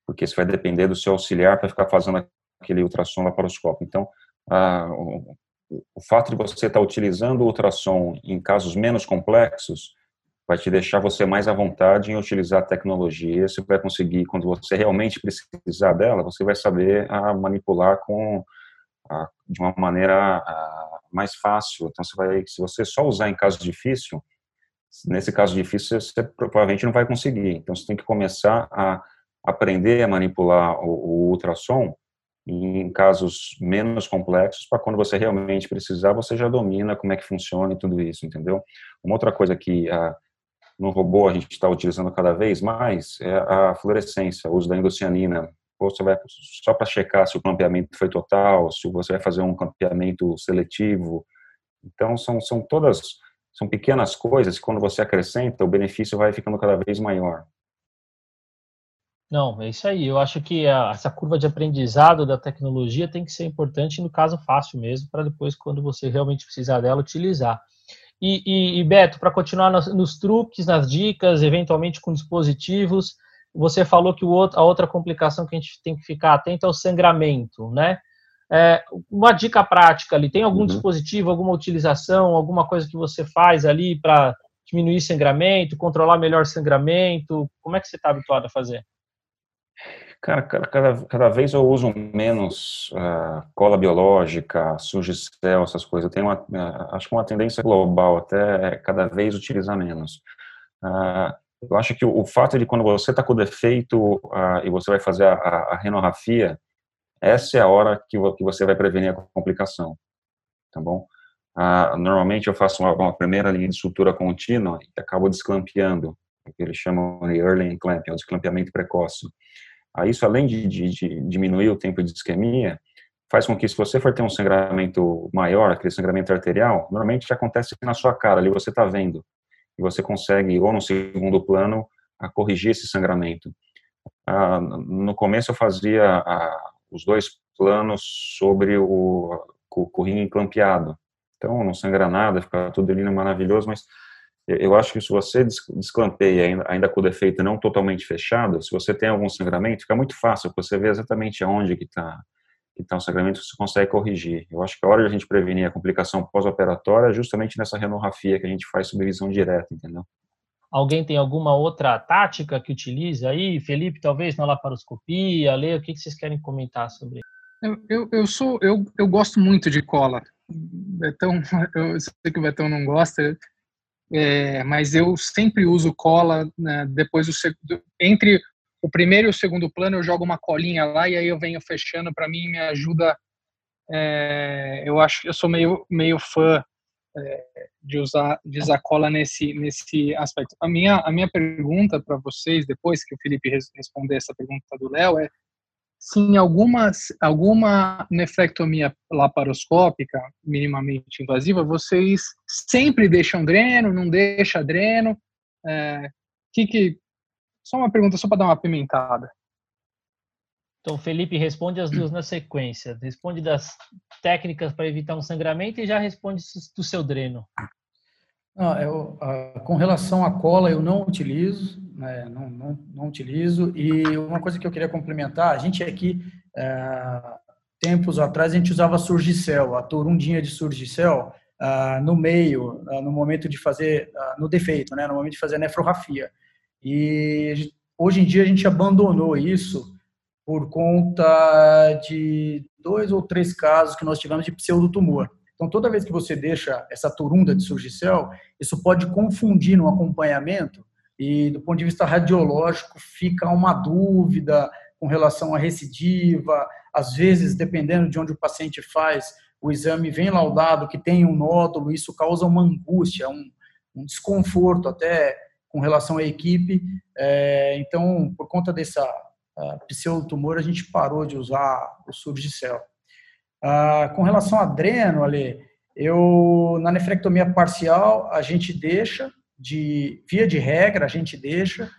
porque isso vai depender do seu auxiliar para ficar fazendo aquele ultrassom laparoscópio. Então, o, o, fato de você estar utilizando o ultrassom em casos menos complexos vai te deixar você mais à vontade em utilizar a tecnologia. Você vai conseguir, quando você realmente precisar dela, você vai saber manipular com de uma maneira mais fácil. Então, você vai, se você só usar em caso difícil, nesse caso difícil você provavelmente não vai conseguir. Então, você tem que começar a aprender a manipular o, o ultrassom em casos menos complexos, para quando você realmente precisar, você já domina como é que funciona e tudo isso, entendeu? Uma outra coisa que no robô a gente está utilizando cada vez mais é a fluorescência, o uso da endocianina. Você vai só para checar se o clampeamento foi total, se você vai fazer um clampeamento seletivo. Então são são todas são pequenas coisas que quando você acrescenta, o benefício vai ficando cada vez maior. Não, é isso aí. Eu acho que a, essa curva de aprendizado da tecnologia tem que ser importante no caso fácil mesmo, para depois, quando você realmente precisar dela, utilizar. E, e, e Beto, para continuar nos, nos, truques, nas dicas, eventualmente com dispositivos, você falou que outro, a outra complicação que a gente tem que ficar atento é o sangramento, né? É, uma dica prática ali, tem algum uhum. dispositivo, alguma utilização, alguma coisa que você faz ali para diminuir sangramento, controlar melhor sangramento? Como é que você está habituado a fazer? Cara, cada, cada vez eu uso menos uh, cola biológica, surgicel, essas coisas. Eu tenho uma, uh, acho que uma tendência global até cada vez utilizar menos. Uh, eu acho que o, o, fato de quando você está com defeito e você vai fazer a, a, a, renorrafia, essa é a hora que, que você vai prevenir a complicação, tá bom? normalmente eu faço uma, uma, primeira linha de sutura contínua e acabo desclampeando, que eles chamam de early enclamping, é o desclampeamento precoce. Isso, além de, de, de, diminuir o tempo de isquemia, faz com que se você for ter um sangramento maior, aquele sangramento arterial, normalmente acontece na sua cara, ali você está vendo, e você consegue, ou no segundo plano, a corrigir esse sangramento. Ah, no começo eu fazia ah, os dois planos sobre o, o, o rim enclampeado, então não sangra nada, fica tudo lindo, maravilhoso, mas eu acho que se você desclampeia ainda, ainda com o defeito não totalmente fechado, se você tem algum sangramento, fica muito fácil, você vê exatamente aonde que está que tá o sangramento, você consegue corrigir. Eu acho que a hora de a gente prevenir a complicação pós-operatória é justamente nessa renorrafia que a gente faz supervisão direta, entendeu? Alguém tem alguma outra tática que utiliza aí? Felipe, talvez na laparoscopia, Lê, o que, que vocês querem comentar sobre eu, eu, eu sou eu, eu gosto muito de cola. Betão, [laughs] eu sei que o Betão não gosta, é, mas eu sempre uso cola né, depois do entre o primeiro e o segundo plano eu jogo uma colinha lá e aí eu venho fechando para mim me ajuda é, eu acho eu sou meio meio fã é, de usar de usar cola nesse nesse aspecto. A minha a minha pergunta para vocês depois que o Felipe responder essa pergunta do Léo é se alguma, alguma nefrectomia laparoscópica minimamente invasiva, vocês sempre deixam dreno, não deixa dreno? É, que que, só uma pergunta, só para dar uma pimentada. Então, Felipe responde as duas na sequência. Responde das técnicas para evitar um sangramento e já responde do seu dreno. Não, eu, uh, com relação à cola, eu não utilizo, né, não, não, não, utilizo. E uma coisa que eu queria complementar, a gente aqui, uh, tempos atrás, a gente usava surgicel, a turundinha de surgicel, uh, no meio, no momento de fazer, no defeito, né, no momento de fazer a nefrorrafia. E hoje em dia a gente abandonou isso por conta de dois ou três casos que nós tivemos de pseudotumor. Então, toda vez que você deixa essa turunda de surgicel, isso pode confundir no acompanhamento e, do ponto de vista radiológico, fica uma dúvida com relação à recidiva. Às vezes, dependendo de onde o paciente faz, o exame vem laudado que tem um nódulo, isso causa uma angústia, um, um desconforto até com relação à equipe. É, então, por conta dessa pseudotumor, a gente parou de usar o surgicel. Ah, com relação a dreno, Ale, eu na nefrectomia parcial a gente deixa de via de regra a gente deixa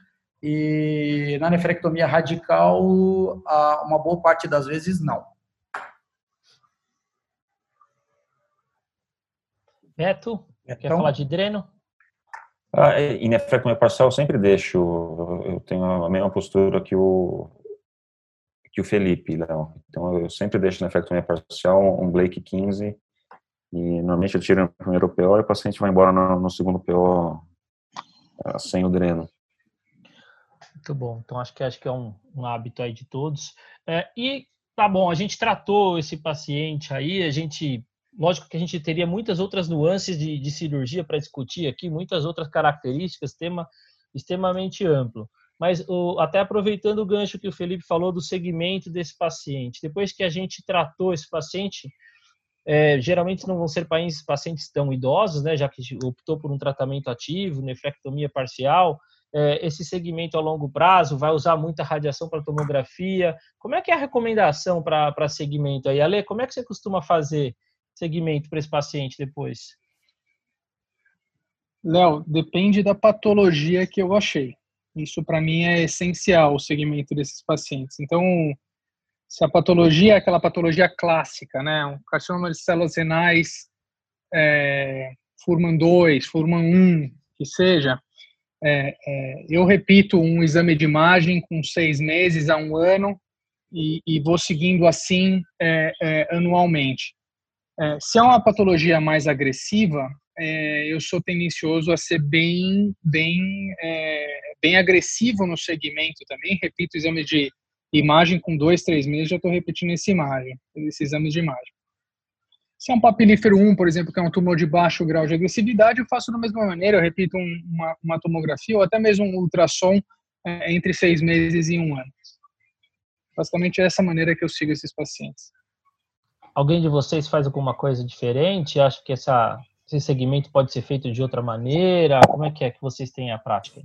e na nefrectomia radical uma boa parte das vezes não. Beto, quer então, falar de dreno? Ah, e nefrectomia parcial eu sempre deixo, eu tenho a mesma postura que o que o Felipe, Léo. Então eu sempre deixo nefrectomia parcial um Blake 15 e normalmente eu tiro no primeiro PO e o paciente vai embora no, no segundo PO ah, sem o dreno. Muito bom. Então acho que acho que é um, um hábito aí de todos. É, e tá bom, a gente tratou esse paciente aí, a gente lógico que a gente teria muitas outras nuances de, de cirurgia para discutir aqui, muitas outras características, tema extremamente amplo. Mas o, até aproveitando o gancho que o Felipe falou do segmento desse paciente, depois que a gente tratou esse paciente, é, geralmente não vão ser pacientes, tão idosos, né, já que optou por um tratamento ativo, nefrectomia parcial. É, esse segmento a longo prazo vai usar muita radiação para tomografia. Como é que é a recomendação para segmento aí? Ale, como é que você costuma fazer segmento para esse paciente depois? Léo, depende da patologia que eu achei. Isso para mim é essencial, o segmento desses pacientes. Então, se a patologia é aquela patologia clássica, né, um carcinoma de células renais, é, Furman 2, Furman 1, que seja, é, é, eu repito um exame de imagem com seis meses a um ano e, e vou seguindo assim é, é, anualmente. É, se é uma patologia mais agressiva, é, eu sou tendencioso a ser bem, bem, é, bem agressivo no segmento também. Repito exame de imagem com dois, três meses, já estou repetindo essa imagem, esses exames de imagem. Se é um papilífero 1, por exemplo, que é um tumor de baixo grau de agressividade, eu faço da mesma maneira, eu repito um, uma, uma, tomografia ou até mesmo um ultrassom é, entre seis meses e um ano. Basicamente é essa maneira que eu sigo esses pacientes. Alguém de vocês faz alguma coisa diferente? Acho que essa, esse segmento pode ser feito de outra maneira? Como é que é que vocês têm a prática?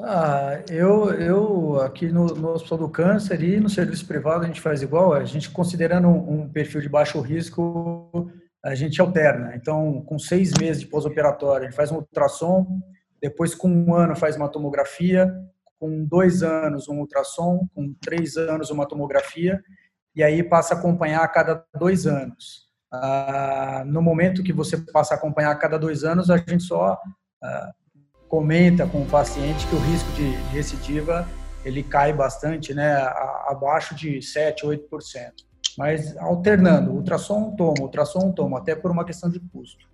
Ah, eu, eu aqui no, no Hospital do Câncer e no serviço privado a gente faz igual. A gente considerando um, um perfil de baixo risco, a gente alterna. Então, com seis meses de pós-operatório, a gente faz um ultrassom. Depois, com um ano, faz uma tomografia. Com dois anos, um ultrassom. Com três anos, uma tomografia e aí passa a acompanhar a cada dois anos. Ah, no momento que você passa a acompanhar a cada dois anos, a gente só ah, comenta com o paciente que o risco de recidiva ele cai bastante, né, abaixo de 7, 8%. Mas alternando, ultrassom toma, ultrassom toma, até por uma questão de custo.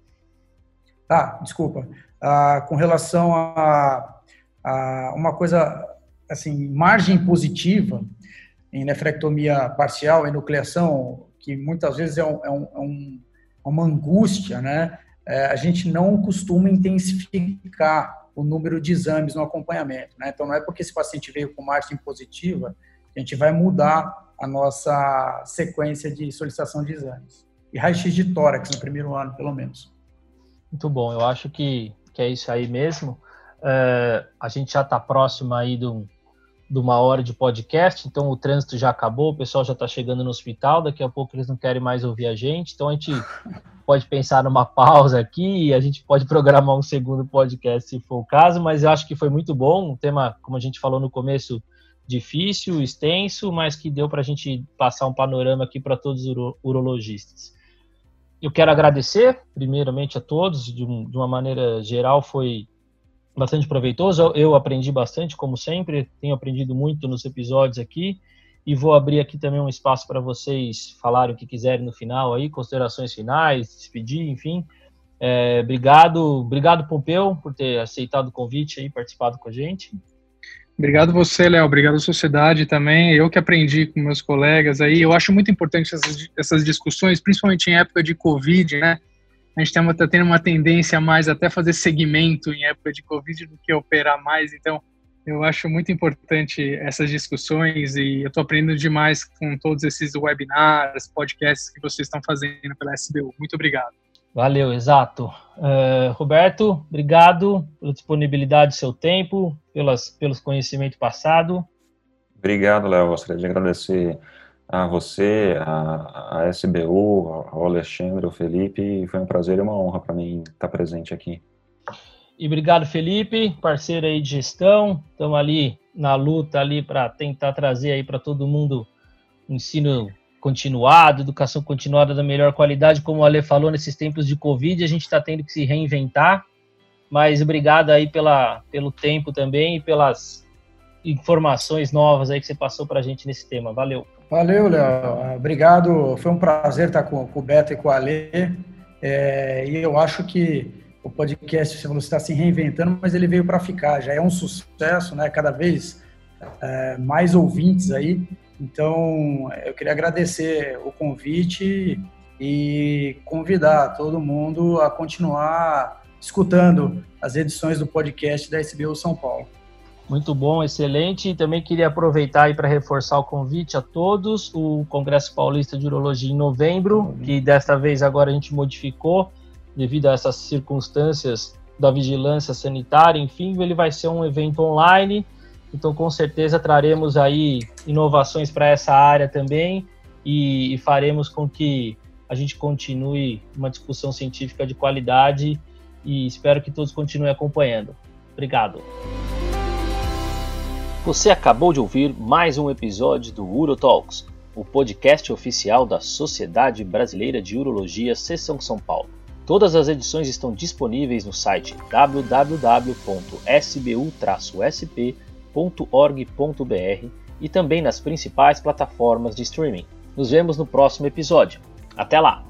Ah, desculpa. Ah, com relação a, a uma coisa assim, margem positiva, em nefrectomia parcial, enucleação, que muitas vezes é, um, é, um, é uma angústia, né? É, a gente não costuma intensificar o número de exames no acompanhamento, né? Então, não é porque esse paciente veio com margem positiva que a gente vai mudar a nossa sequência de solicitação de exames. E raio-x de tórax no primeiro ano, pelo menos. Muito bom, eu acho que, que é isso aí mesmo. É, a gente já está próximo aí do, de uma hora de podcast, então o trânsito já acabou, o pessoal já está chegando no hospital, daqui a pouco eles não querem mais ouvir a gente, então a gente [laughs] pode pensar numa pausa aqui, a gente pode programar um segundo podcast se for o caso, mas eu acho que foi muito bom, um tema, como a gente falou no começo, difícil, extenso, mas que deu para a gente passar um panorama aqui para todos os uro urologistas. Eu quero agradecer, primeiramente, a todos, de, um, de uma maneira geral, foi bastante proveitoso. Eu aprendi bastante, como sempre, tenho aprendido muito nos episódios aqui. E vou abrir aqui também um espaço para vocês falarem o que quiserem no final aí, considerações finais, despedir, enfim. É, obrigado, obrigado Pompeu por ter aceitado o convite aí, participado com a gente. Obrigado você, Léo. Obrigado sociedade também. Eu que aprendi com meus colegas aí. Eu acho muito importante essas, essas discussões, principalmente em época de Covid, né? A gente está tendo uma tendência mais até fazer segmento em época de Covid do que operar mais. Então, eu acho muito importante essas discussões e eu estou aprendendo demais com todos esses webinars, podcasts que vocês estão fazendo pela SBU. Muito obrigado. Valeu, exato. Uh, Roberto, obrigado pela disponibilidade do seu tempo, pelas, pelos conhecimentos passados. Obrigado, Léo. Gostaria de agradecer a você, a, a SBU, ao Alexandre, ao Felipe. Foi um prazer e uma honra para mim estar presente aqui. E obrigado, Felipe, parceiro aí de gestão. Estamos ali na luta ali para tentar trazer aí para todo mundo ensino continuado, educação continuada da melhor qualidade, como o Ale falou, nesses tempos de Covid, a gente está tendo que se reinventar, mas obrigado aí pela, pelo tempo também e pelas informações novas aí que você passou para a gente nesse tema. Valeu. Valeu, Léo. Obrigado. Foi um prazer estar com, com o Beto e com o Ale. É, e eu acho que o podcast está se reinventando, mas ele veio para ficar. Já é um sucesso, né? Cada vez é, mais ouvintes aí. Então, eu queria agradecer o convite e convidar todo mundo a continuar escutando as edições do podcast da SBU São Paulo. Muito bom, excelente. E também queria aproveitar para reforçar o convite a todos. O Congresso Paulista de Urologia em novembro, que desta vez agora a gente modificou devido a essas circunstâncias da vigilância sanitária, enfim, ele vai ser um evento online então, com certeza, traremos aí inovações para essa área também e, e, faremos com que a gente continue uma discussão científica de qualidade e espero que todos continuem acompanhando. Obrigado. Você acabou de ouvir mais um episódio do UroTalks, o podcast oficial da Sociedade Brasileira de Urologia Seção São Paulo. Todas as edições estão disponíveis no site www.sbu-sp.com www.org.br e também nas principais plataformas de streaming. Nos vemos no próximo episódio. Até lá!